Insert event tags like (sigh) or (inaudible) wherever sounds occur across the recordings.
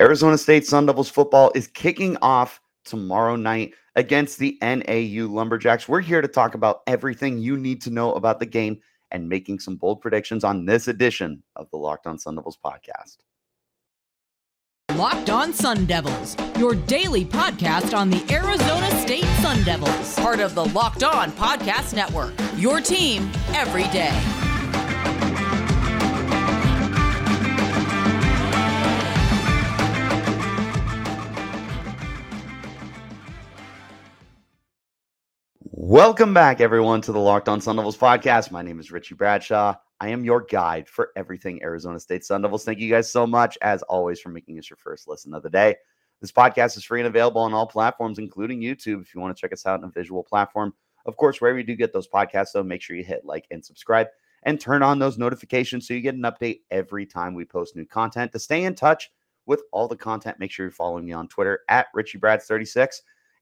Arizona State Sun Devils football is kicking off tomorrow night against the NAU Lumberjacks. We're here to talk about everything you need to know about the game and making some bold predictions on this edition of the Locked On Sun Devils podcast. Locked On Sun Devils, your daily podcast on the Arizona State Sun Devils, part of the Locked On Podcast Network. Your team every day. Welcome back, everyone, to the Locked On Sun Devils podcast. My name is Richie Bradshaw. I am your guide for everything Arizona State Sun Devils. Thank you guys so much, as always, for making us your first listen of the day. This podcast is free and available on all platforms, including YouTube, if you want to check us out on a visual platform. Of course, wherever you do get those podcasts, though, make sure you hit like and subscribe and turn on those notifications so you get an update every time we post new content. To stay in touch with all the content, make sure you're following me on Twitter at RichieBrads36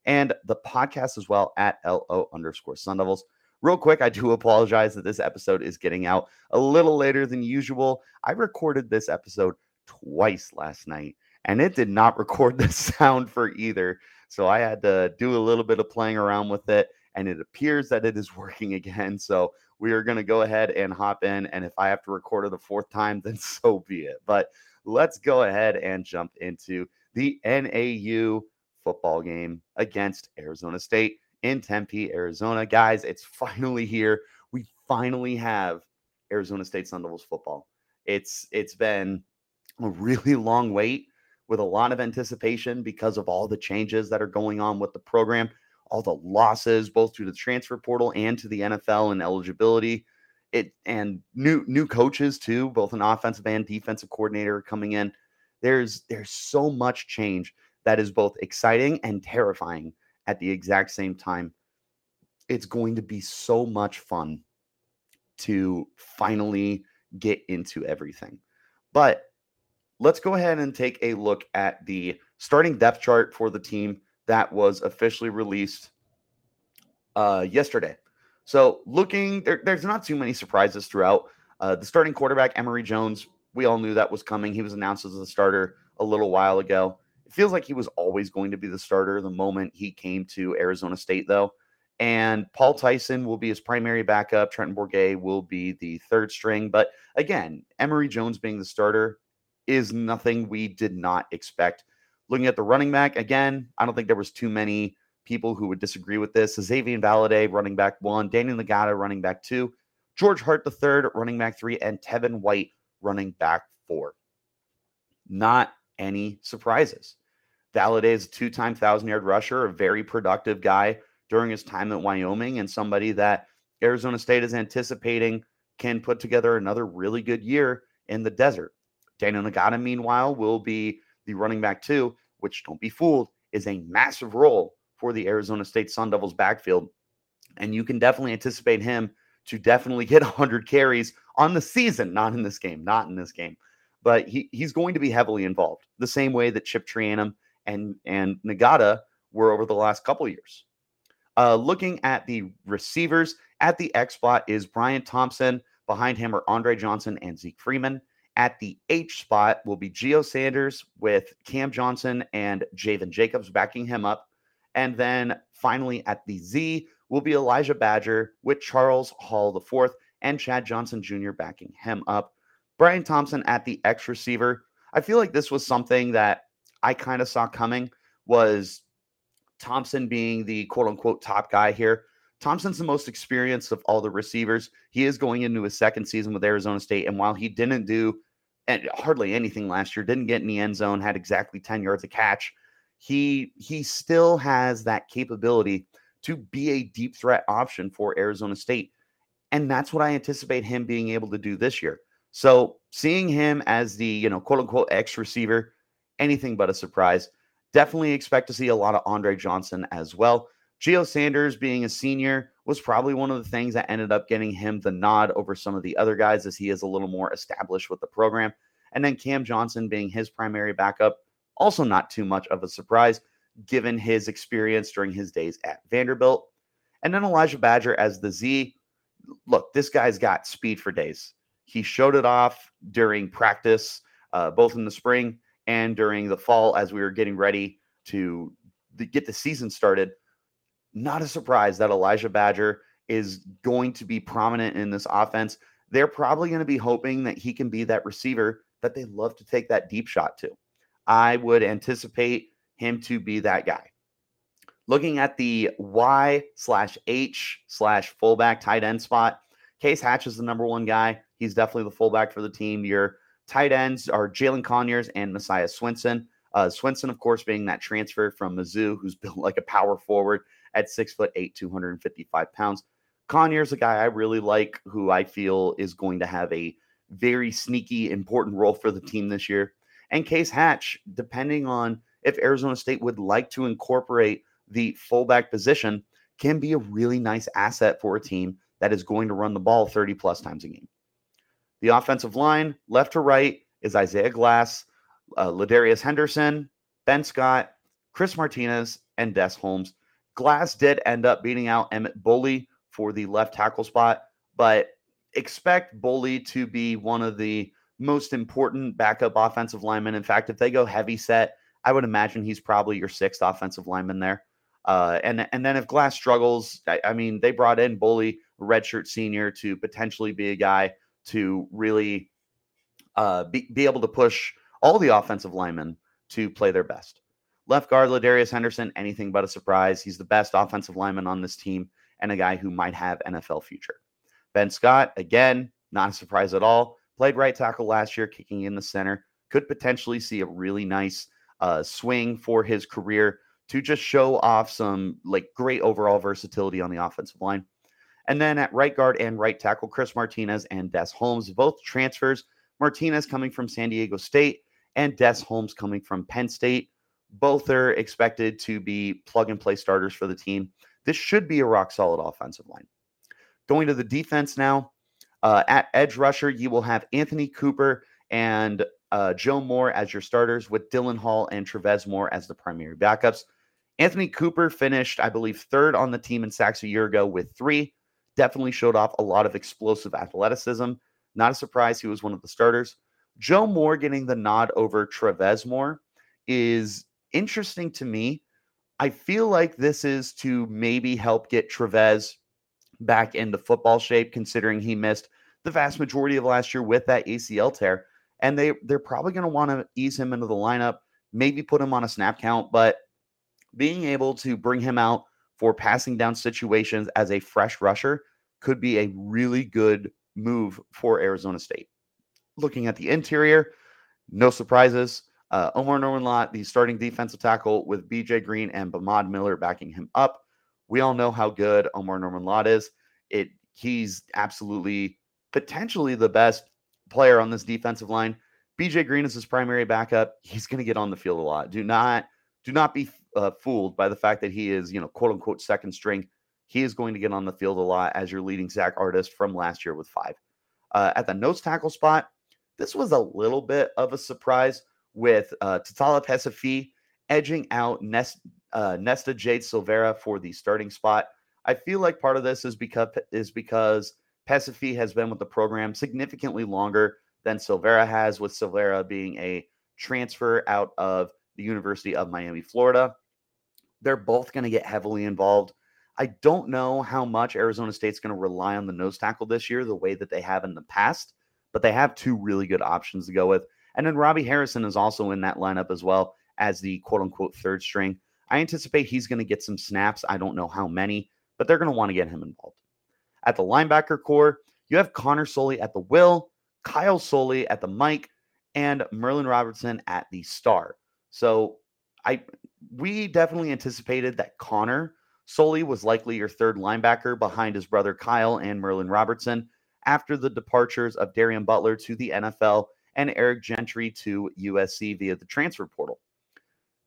and the podcast as well at LO underscore Sun Devils. Real quick, I do (laughs) apologize that this episode is getting out a little later than usual. I recorded this episode twice last night and it did not (laughs) record the sound for either. So I had to do a little bit of playing around with it and it appears that it is (laughs) working again. So we are going to go ahead and hop in. And if I have to record it a fourth time, then so be it. But let's go ahead and jump into the NAU football game against Arizona State in Tempe, Arizona. Guys, it's (laughs) finally here. We finally have Arizona State Sun Devils football. It's it's been a really long wait with a lot of anticipation because of all the changes that are going on with the program, all the losses both to the transfer portal and to the NFL and eligibility. It and new new coaches too, both an offensive and defensive coordinator coming in. There's there's so much change that is both exciting and terrifying at the exact same time. It's going to be so much fun to finally get into everything. But let's go ahead and take a look at the starting depth chart for the team that was officially released uh, yesterday. So, looking, there, there's not too many surprises throughout. Uh, the starting quarterback, Emory Jones, we all knew that was coming. He was announced as a starter a little while ago. It feels like he was always going to be the starter the moment he came to Arizona State, though. And Paul Tyson will be his primary backup. Trenton Bourguet will be the third string. But again, Emory Jones being the starter is nothing we did not expect. Looking at the running back, again, I don't think there was too many people who would disagree with this. Xavier Valladay, running back one, Daniel Ngata, running back two, George Hart the third, running back three, and Tevin White, running back four. Not any surprises. Valladay is a two time thousand yard rusher, a very productive guy during his time at Wyoming, and somebody that Arizona State is anticipating can put together another really good year in the desert. Daniel Ngata, meanwhile, will be the running back two, which don't be fooled, is a massive role for the Arizona State Sun Devils backfield. And you can definitely anticipate him to definitely get (laughs) 100 carries on the season, not in this game, not in this game. But he, he's going to be heavily involved, the same way that Chip Trayanum and and Ngata were over the last couple years. Uh, looking at the receivers at the X spot is Brian Thompson. Behind him are Andre Johnson and Zeke Freeman. At the H spot will be Geo Sanders with Cam Johnson and Javen Jacobs backing him up. And then finally at the Z will be Elijah Badger with Charles Hall IV and Chad Johnson Jr. backing him up. Brian Thompson at the X receiver. I feel like this was something that I kind of saw coming was Thompson being the quote unquote top guy here. Thompson's the most experienced of all the receivers. He is going into his second season with Arizona State. And while he didn't do and hardly anything last year, didn't get in the end zone, had exactly 10 yards a catch, he he still has that capability to be a deep threat option for Arizona State. And that's what I anticipate him being able to do this year. So seeing him as the, you know, quote unquote X receiver, anything but a surprise. Definitely expect to see a lot of Andre Johnson as well. Geo Sanders being a senior was probably one of the things that ended up getting him the nod over some of the other guys as he is a little more established with the program. And then Cam Johnson being his primary backup, also not too much of a surprise given his experience during his days at Vanderbilt. And then Elijah Badger as the Z. Look, this guy's got speed for days. He showed it off during practice, uh, both in the spring and during the fall as we were getting ready to get the season started. Not a surprise that Elijah Badger is going to be prominent in this offense. They're probably going to be hoping that he can be that receiver that they love to take that deep shot to. I would anticipate him to be that guy. Looking at the Y slash H slash fullback tight end spot, Case Hatch is the number one guy. He's definitely the fullback for the team. Your tight ends are Jalin Conyers and Messiah Swinson. Uh, Swinson, of course, being that transfer from Mizzou, who's (laughs) built like a power forward at six foot eight, 255 pounds. Conyers, a guy I really like, who I feel is going to have a very sneaky, important role for the team this year. And Case Hatch, depending on if Arizona State would like to incorporate the fullback position, can be a really nice asset for a team that is going to run the ball 30 plus times a game. The offensive line, left to right, is Isaiah Glass, uh, Ladarius Henderson, Ben Scott, Chris Martinez, and Des Holmes. Glass did end up beating out Emmett Boley for the left tackle spot, but expect Boley to be one of the most important backup offensive linemen. In fact, if they go heavy set, I would imagine he's probably your sixth offensive lineman there. Uh, and and then if Glass struggles, I, I mean, they brought in Boley, redshirt senior, to potentially be a guy to really uh, be, be able to push all the offensive linemen to play their best. Left guard, Ladarius Henderson, anything but a surprise. He's the best offensive lineman on this team and a guy who might have NFL future. Ben Scott, again, not a surprise at all. Played right tackle last year, kicking in the center. Could potentially see a really nice uh, swing for his career to just show off some like great overall versatility on the offensive line. And then at right guard and right tackle, Chris Martinez and Des Holmes, both transfers. Martinez coming from San Diego State and Des Holmes coming from Penn State. Both are expected to be plug and play starters for the team. This should be a rock solid offensive line. Going to the defense now, uh, at edge rusher, you will have Anthony Cooper and uh, Joe Moore as your starters, with Dylan Hall and Travez Moore as the primary backups. Anthony Cooper finished, I believe, third on the team in sacks a year ago with three. Definitely showed off a lot of explosive athleticism. Not a surprise he was one of the starters. Joe Moore getting the nod over Travez Moore is interesting to me. I feel like this is to maybe help get Travez back into football shape, considering he missed the vast majority of last year with that ACL tear. And they they're probably going to want to ease him into the lineup, maybe put him on a snap count, but being able to bring him out for passing down situations as a fresh rusher could be a really good move for Arizona State. Looking at the interior, no surprises. Uh, Omarr Norman-Lott, the starting defensive tackle with BJ Green and Bamad Miller backing him up. We all know how good Omarr Norman-Lott is. It he's absolutely potentially the best player on this defensive line. BJ Green is his primary backup. He's going to get on the field a lot. Do not do not be uh, fooled by the fact that he is, you know, quote unquote second string. He is going to get on the field a lot as your leading sack artist from last year with five. Uh, at the nose tackle spot, this was a little bit of a surprise with uh, Tatala Pesafi edging out Nest, uh, Nesta Jade Silvera for the starting spot. I feel like part of this is because is because Pesafi has been with the program significantly longer than Silvera has, with Silvera being a transfer out of the University of Miami, Florida. They're both going to get heavily involved. I don't know how much Arizona State's going to rely on the nose tackle this year, the way that they have in the past, but they have two really good options to go with. And then Robbie Harrison is also in that lineup as well as the quote unquote third string. I anticipate he's going to get some snaps. I don't know how many, but they're going to want to get him involved. At the linebacker core, you have Connor Soelle at the will, Kyle Soelle at the mic, and Merlin Robertson at the star. So I we definitely anticipated that Connor Soelle was likely your third linebacker behind his brother Kyle and Merlin Robertson after the departures of Darien Butler to the NFL and Eric Gentry to USC via the transfer portal.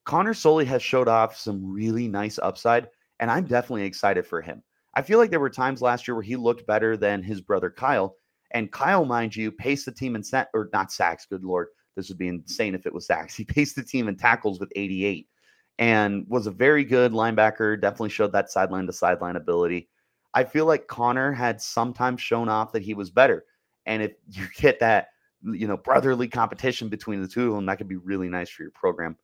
Connor Soelle has showed off some really nice upside, and I'm definitely excited for him. I feel like there were times last year where he looked better than his brother Kyle. And Kyle, mind you, paced the team in set or not sacks, good lord. This would be insane if it was sacks. (laughs) He paced the team in tackles with 88 and was a very good linebacker. Definitely showed that sideline to sideline ability. I feel like Connor had sometimes shown off that he was better. And if (laughs) you get that you know, brotherly competition between the two of them. That could be really nice for your program.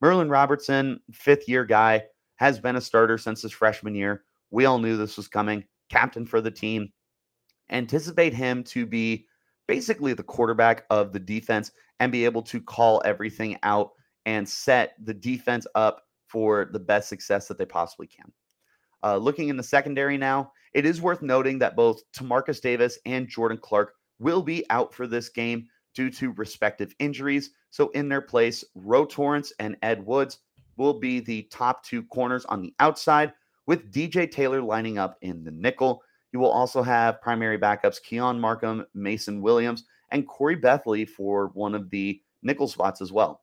Merlin Robertson, fifth year guy, has been a starter since his freshman year. We all knew this was coming. Captain for the team. Anticipate him to be basically the quarterback of the defense and be able to call everything out and set the defense up for the best success that they possibly can. Uh, looking in the secondary now, it is worth noting that both Timarcus Davis and Jordan Clark will be out for this game due to respective injuries. So, in their place, Ro Torrence and Ed Woods will be the top two corners on the outside, with DJ Taylor lining up in the nickel. You will also have primary backups Keon Markham, Mason Williams, and Khoury Bethley for one of the nickel spots as well.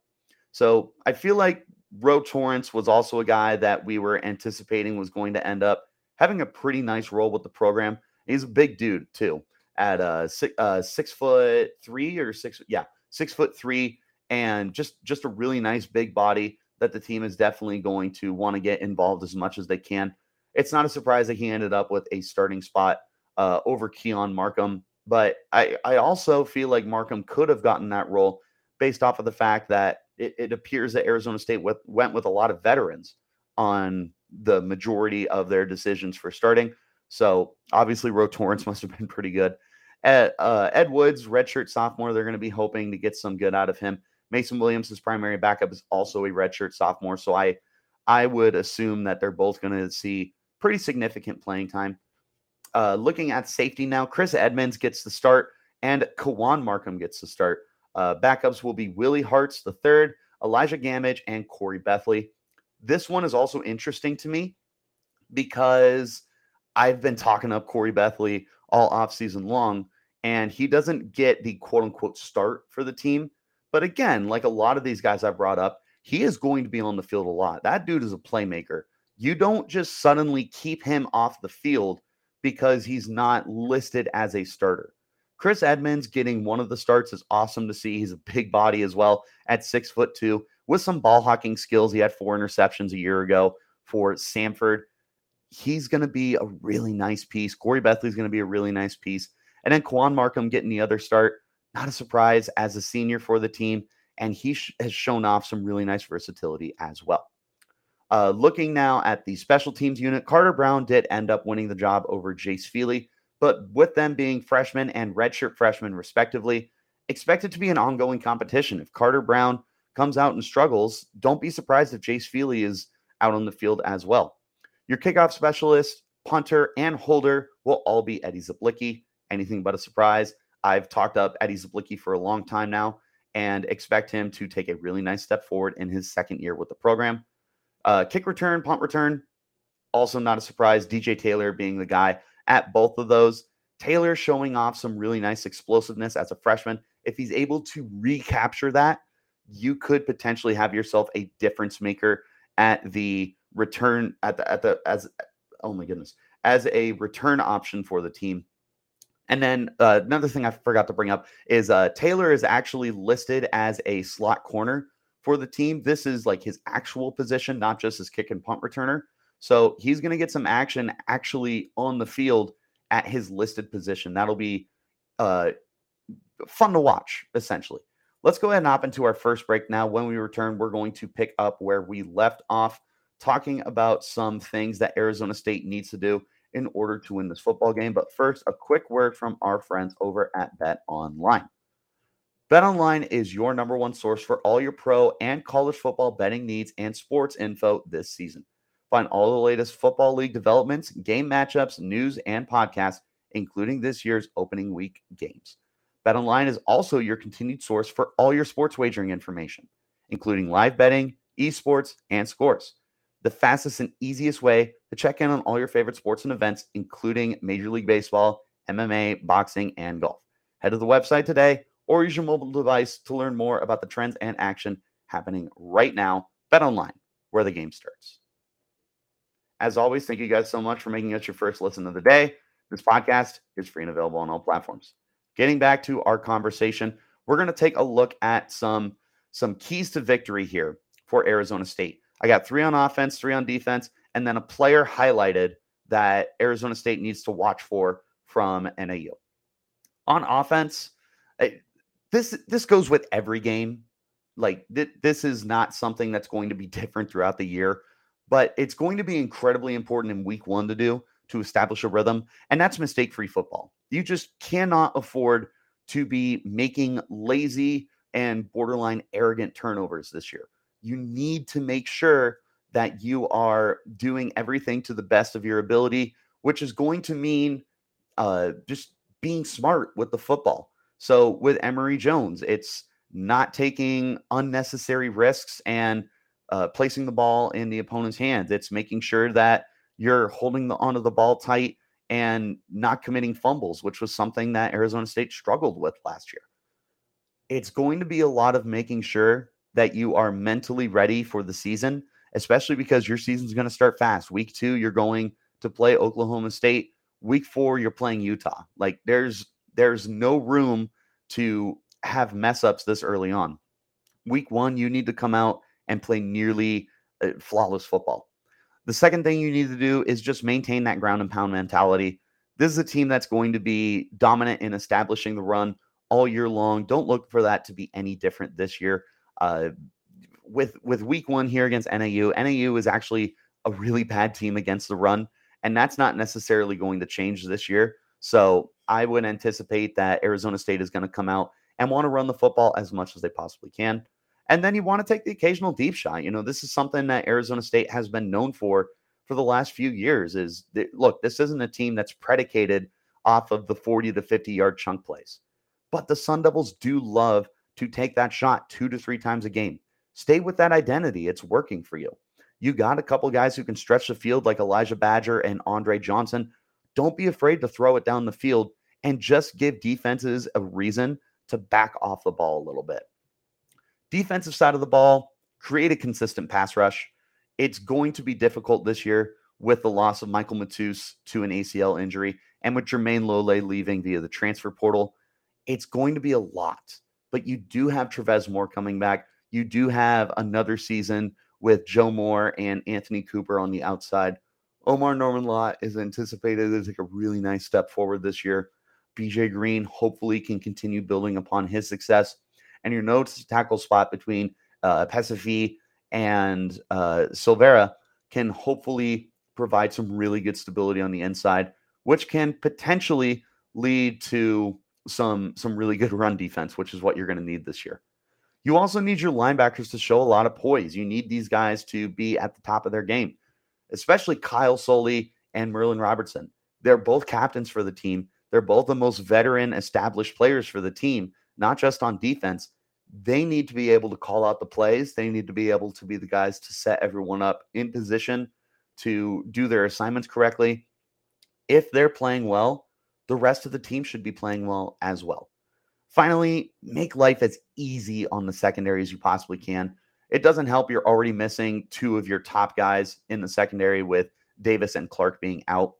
So I feel like Ro Torrence was also a guy that we were anticipating was going to end up having a pretty nice role with the program. He's a big dude too, at uh six, uh, six foot three or six, yeah, six foot three, and just just a really nice big body that the team is definitely going to want to get involved as much as they can. It's not a surprise that he ended up with a starting spot uh, over Keon Markham, but I I also feel like Markham could have gotten that role based off of the fact that it, it appears that Arizona State went with a lot of veterans on the majority of their decisions for starting. So obviously, Ro Torrence (laughs) must have been pretty good. Ed, uh, Ed Woods, redshirt sophomore, they're going to be hoping to get some good out of him. Mason Williams, his primary backup, is also a redshirt sophomore. So I, I would assume that they're both going to see pretty significant playing time. Uh, looking at safety now, Chris Edmonds gets the start and Kawan Markham gets the start. Uh, backups will be Willie Hartz the third, Elijah Gamage, and Khoury Bethley. This one is also interesting to me because I've been talking up Khoury Bethley all offseason long, and he doesn't get the quote unquote start for the team. But again, like a lot of these guys I brought up, he is going to be on the field a lot. That dude is a playmaker. You don't just suddenly keep him off the field because he's not listed as a starter. Chris Edmonds getting one of the starts is awesome to see. He's a big body as well at six foot two with some ball hawking skills. He had four interceptions a year ago for Samford. He's going to be a really nice piece. Khoury Bethley's going to be a really nice piece. And then Kwan Markham getting the other start. Not a surprise as a senior for the team. And he sh- has shown off some really nice versatility as well. Uh, looking now at the special teams unit, Carter Brown did end up winning the job over Jace Feely. But with them being freshmen and redshirt freshmen, respectively, expect it to be an ongoing competition. If Carter Brown comes out and struggles, don't be surprised if Jace Feely is out on the field as well. Your kickoff specialist, punter, and holder will all be Eddie Czaplicki. Anything but a surprise. I've talked up Eddie Czaplicki for a long time now and expect him to take a really nice step forward in his second year with the program. Uh, kick return, punt return, also not a surprise. DJ Taylor being the guy at both of those. Taylor showing off some really nice explosiveness as a freshman. If he's able to recapture that, you could potentially have yourself a difference maker at the return at the at the as oh my goodness as a return option for the team. And then uh, another thing I forgot to bring up is uh, Taylor is actually listed as a slot corner for the team. This is like his actual position, not just his kick and punt returner. So he's going to get some action actually on the field at his listed position. That'll be uh, fun to watch, essentially. Let's go ahead and hop into our first break now. When we return, we're going to pick up where we left off, talking about some things that Arizona State needs to do in order to win this football game. But first, a quick word from our friends over at Bet Online. Bet Online is your number one source for all your pro and college football betting needs and sports info this season. Find all the latest Football League developments, game matchups, news, and podcasts, including this year's opening week games. BetOnline is also your continued source for all your sports wagering information, including live betting, esports, and scores. The fastest and easiest way to check in on all your favorite sports and events, including Major League Baseball, MMA, boxing, and golf. Head to the website today or use your mobile device to learn more about the trends and action happening right now. BetOnline, where the game starts. As always, thank you guys so much for making us your first listen of the day. This podcast is free and available on all platforms. Getting back to our conversation, we're going to take a look at some some keys to victory here for Arizona State. I got three on offense, three on defense, and then a player highlighted that Arizona State needs to watch for from NAU. On offense, this this goes with every game. Like th- this is not something that's going to be (laughs) different throughout the year, but it's going to be incredibly important in week 1 to do to establish a rhythm, and that's mistake-free football. You just cannot afford to be making lazy and borderline arrogant turnovers this year. You need to make sure that you are doing everything to the best of your ability, which is going to mean uh, just being smart with the football. So with Emory Jones, it's not taking unnecessary risks and uh, placing the ball in the opponent's hands. It's making sure that you're holding the onto the ball tight and not committing fumbles, which was something that Arizona State struggled with last year. It's going to be a lot of making sure that you are mentally ready for the season, especially because your season's going to start fast. Week two, you're going to play Oklahoma State. Week four, you're playing Utah. Like there's there's no room to have mess ups this early on. Week one, you need to come out and play nearly uh, flawless football. The second thing you need to do is just maintain that ground and pound mentality. This is a team that's going to be dominant in establishing the run all year long. Don't look for that to be any different this year. Uh, with with week one here against NAU, NAU is actually a really bad team against the run, and that's not necessarily going to change this year. So I would anticipate that Arizona State is going to come out and want to run the football as much as they possibly can. And then you want to take the occasional deep shot. You know, this is something that Arizona State has been known for for the last few years is that, look, this isn't a team that's predicated off of the 40 to 50 yard chunk plays. But the Sun Devils do love to take that shot two to three times a game. Stay with that identity. It's working for you. You got a couple guys who can stretch the field like Elijah Badger and Andre Johnson. Don't be afraid to throw it down the field and just give defenses a reason to back off the ball a little bit defensive side of the ball, create a consistent pass rush. It's going to be difficult this year with the loss of Michael Matus to an ACL injury and with Jermayne Lole leaving via the transfer portal. It's going to be a lot, but you do have Travez Moore coming back. You do have another season with Joe Moore and Anthony Cooper on the outside. Omarr Norman-Lott is anticipated to take a really nice step forward this year. BJ Green hopefully can continue building upon his success and your notes tackle spot between uh, and uh, Silvera can hopefully provide some really good stability on the inside, which can potentially lead to some some really good run defense, which is what you're going to need this year. You also need your linebackers to show a lot of poise. You need these guys to be at the top of their game, especially Kyle Soelle and Merlin Robertson. They're both captains for the team. They're both the most veteran, established players for the team not just on defense. They need to be able to call out the plays. They need to be able to be the guys to set everyone up in position to do their assignments correctly. If they're playing well, the rest of the team should be playing well as well. Finally, make life as easy on the secondary as you possibly can. It doesn't help you're already missing two of your top guys in the secondary with Davis and Clark being out.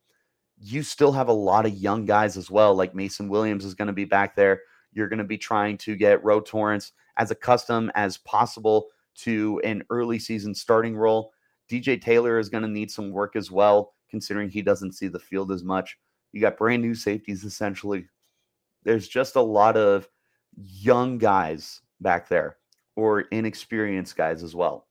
You still have a lot of young guys as well, like Mason Williams is going to be back there. You're going to be trying to get Ro Torrence as accustomed as possible to an early season starting role. DJ Taylor is going to need some work as well, considering he doesn't see the field as much. You got brand new safeties essentially. There's just a lot of young guys back there or inexperienced guys as well.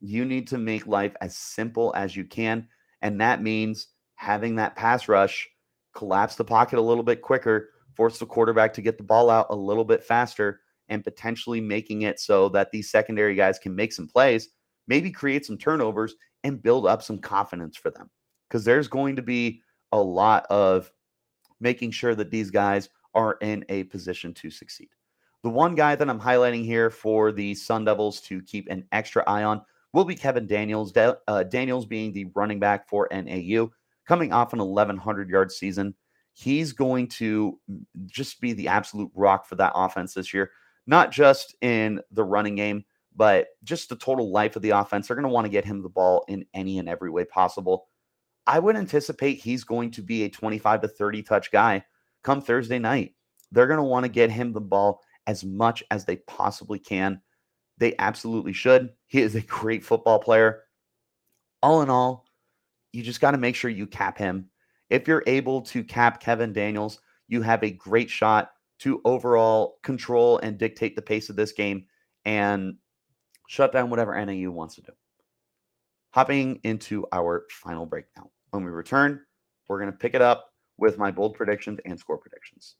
You need to make life as simple as you can. And that means having that pass rush collapse the pocket a little bit quicker force the quarterback to get the ball out a little bit faster and potentially making it so that these secondary guys can make some plays, maybe create some turnovers and build up some confidence for them. Because there's going to be a lot of making sure that these guys are in a position to succeed. The one guy that I'm highlighting here for the Sun Devils to keep an extra eye on will be Kevin Daniels. Uh, Daniels being the running back for NAU, coming off an 1,100 yard season he's going to just be the absolute rock for that offense this year, not just in the running game, but just the total life of the offense. They're going to want to get him the ball in any and every way possible. I would anticipate he's going to be a 25 to 30 touch guy come Thursday night. They're going to want to get him the ball as much as they possibly can. They absolutely should. He is a great football player. All in all, you just got to make sure you cap him if you're able to cap Kevin Daniels, you have a great shot to overall control and dictate the pace of this game and shut down whatever NAU wants to do. Hopping into our final breakdown. When we return, we're going to pick it up with my bold predictions and score predictions.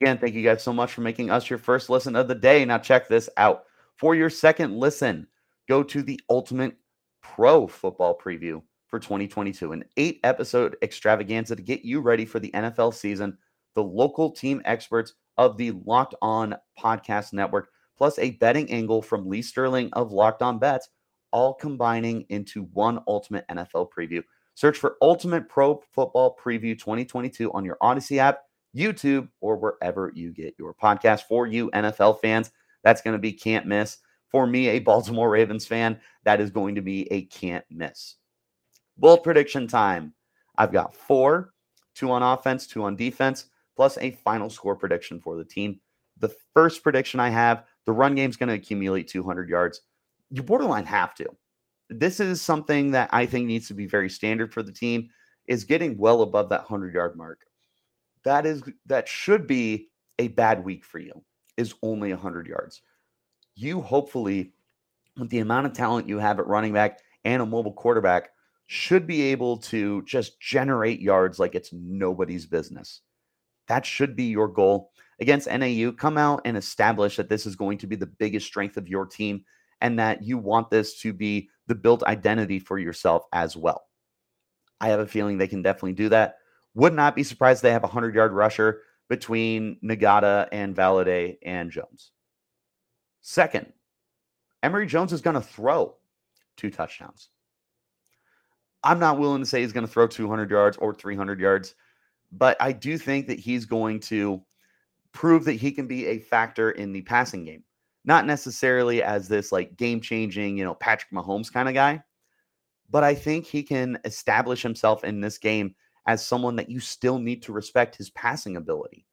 Again, thank you guys so much for making us your first listen of the day. Now, check this out. For your second listen, go to the Ultimate Pro Football Preview for 2022, an eight episode extravaganza to get you ready for the NFL season. The local team experts of the Locked On Podcast Network, plus a betting angle from Lee Sterling of Locked On Bets, all combining into one ultimate NFL preview. Search for Ultimate Pro Football Preview 2022 on your Odyssey app YouTube, or wherever you get your podcast. For you NFL fans, that's going to be can't miss. For me, a Baltimore Ravens fan, that is going to be a can't miss. Bold prediction time. I've got four, two on offense, two on defense, plus a final score prediction for the team. The first prediction I have the run game's going to accumulate 200 yards. You borderline have to. This is something that I think needs to be very standard for the team is getting well above that 100 yard mark that is that should be a bad week for you is only 100 yards. You hopefully with the amount of talent you have at running back and a mobile quarterback should be able to just generate yards like it's nobody's business. That should be your goal against NAU. Come out and establish that this is going to be the biggest strength of your team and that you want this to be the built identity for yourself as well. I have a feeling they can definitely do that. Would not be surprised they have a 100 yard rusher between Ngata and Valladay and Jones. Second, Emory Jones is going to throw two touchdowns. I'm not willing to say he's going to throw 200 yards or 300 yards, but I do think that he's going to prove that he can be a factor in the passing game. Not necessarily as this like game changing, you know, Patrick Mahomes kind of guy, but I think he can establish himself in this game as someone that you still need to respect his passing ability.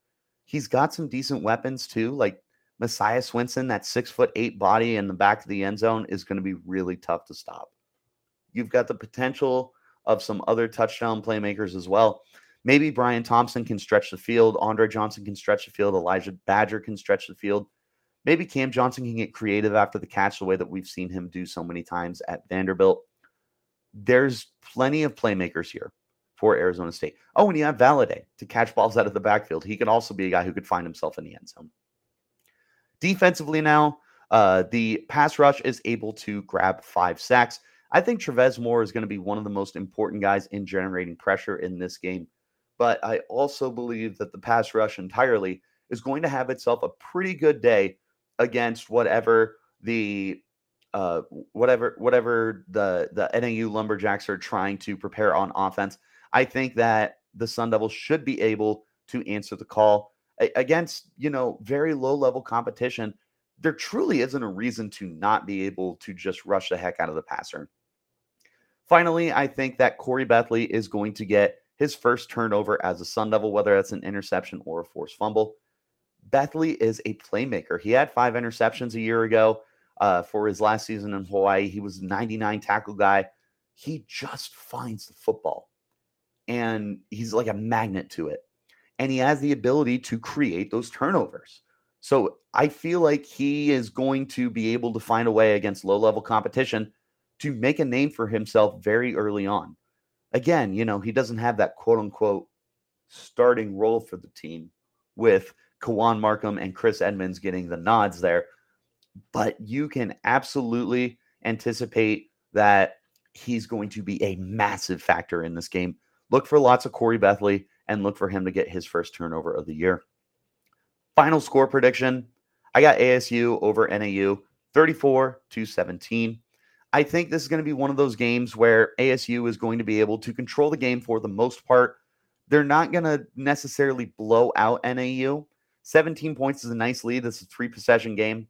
He's got some decent weapons too, like Messiah Swinson, that six foot eight body in the back of the end zone is going to be really tough to stop. You've got the potential of some other touchdown playmakers as well. Maybe Brian Thompson can stretch the field. Andre Johnson can stretch the field. Elijah Badger can stretch the field. Maybe Cam Johnson can get creative after the catch the way that we've seen him do so many times at Vanderbilt. There's plenty of playmakers here for Arizona State. Oh, and you have Valladay to catch balls out of the backfield. He could also be a guy who could find himself in the end zone. Defensively, now, uh, the pass rush is able to grab five sacks. I think Travez Moore is going to be one of the most important guys in generating pressure in this game. But I also believe that the pass rush entirely is going to have itself a pretty good day against whatever the uh, whatever whatever the the NAU Lumberjacks are trying to prepare on offense. I think that the Sun Devils should be able to answer the call against, you know, very low level competition. There truly isn't a reason to not be able to just rush the heck out of the passer. Finally, I think that Khoury Bethley is going to get his first turnover as a Sun Devil, whether that's an interception or a forced fumble. Bethley is a playmaker. He had five interceptions a year ago uh, for his last season in Hawaii. He was 99 tackle guy. He just finds the football and he's like a magnet to it. And he has the ability to create those turnovers. So I feel like he is going to be able to find a way against low level competition to make a name for himself very early on. Again, you know, he doesn't have that quote unquote starting role for the team with Kawan Markham and Chris Edmonds getting the nods there. But you can absolutely anticipate that he's going to be a massive factor in this game Look for lots of Khoury Bethley and look for him to get his first turnover of the year. Final score prediction I got ASU over NAU 34 to 17. I think this is going to be one of those games where ASU is going to be able to control the game for the most part. They're not going to necessarily blow out NAU. 17 points is a nice lead. This is a three possession game,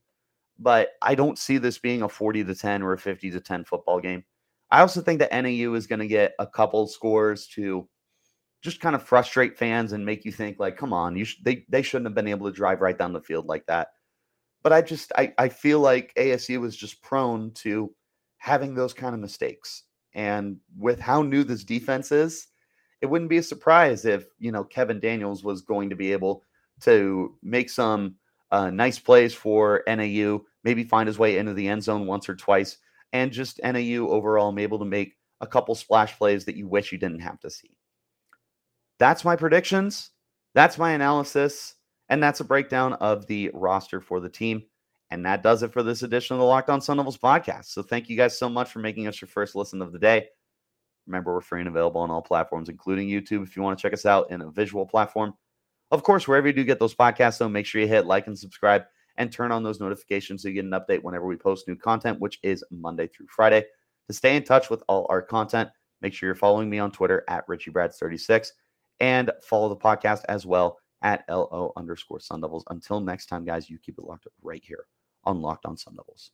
but I don't see this being a 40 to 10 or a 50 to 10 football game. I also think that NAU is going to get a couple scores to just kind of frustrate fans and make you think like, come on, you sh- they they shouldn't have been able to drive right down the field like that. But I just I, I feel like ASU was just prone to having those kind of mistakes. And with how new this defense is, it wouldn't be a surprise if you know Kevin Daniels was going to be able to make some uh, nice plays for NAU, maybe find his way into the end zone once or twice, and just NAU overall able to make a couple splash plays that you wish you didn't have to see. That's my predictions. That's my analysis. And that's a breakdown of the roster for the team. And that does it for this edition of the Locked On Sun Devils podcast. So thank you guys so much for making us your first listen of the day. Remember, we're free and available on all platforms, including YouTube, if you want to check us out in a visual platform. Of course, wherever you do get those podcasts, though, make sure you hit like and subscribe and turn on those notifications so you get an update whenever we post new content, which is Monday through Friday. To stay in touch with all our content, make sure you're following me on Twitter at RichieBrads36 and follow the podcast as well at LO underscore Sun Devils. Until next time, guys, you keep it locked up right here on Locked on Sun Devils.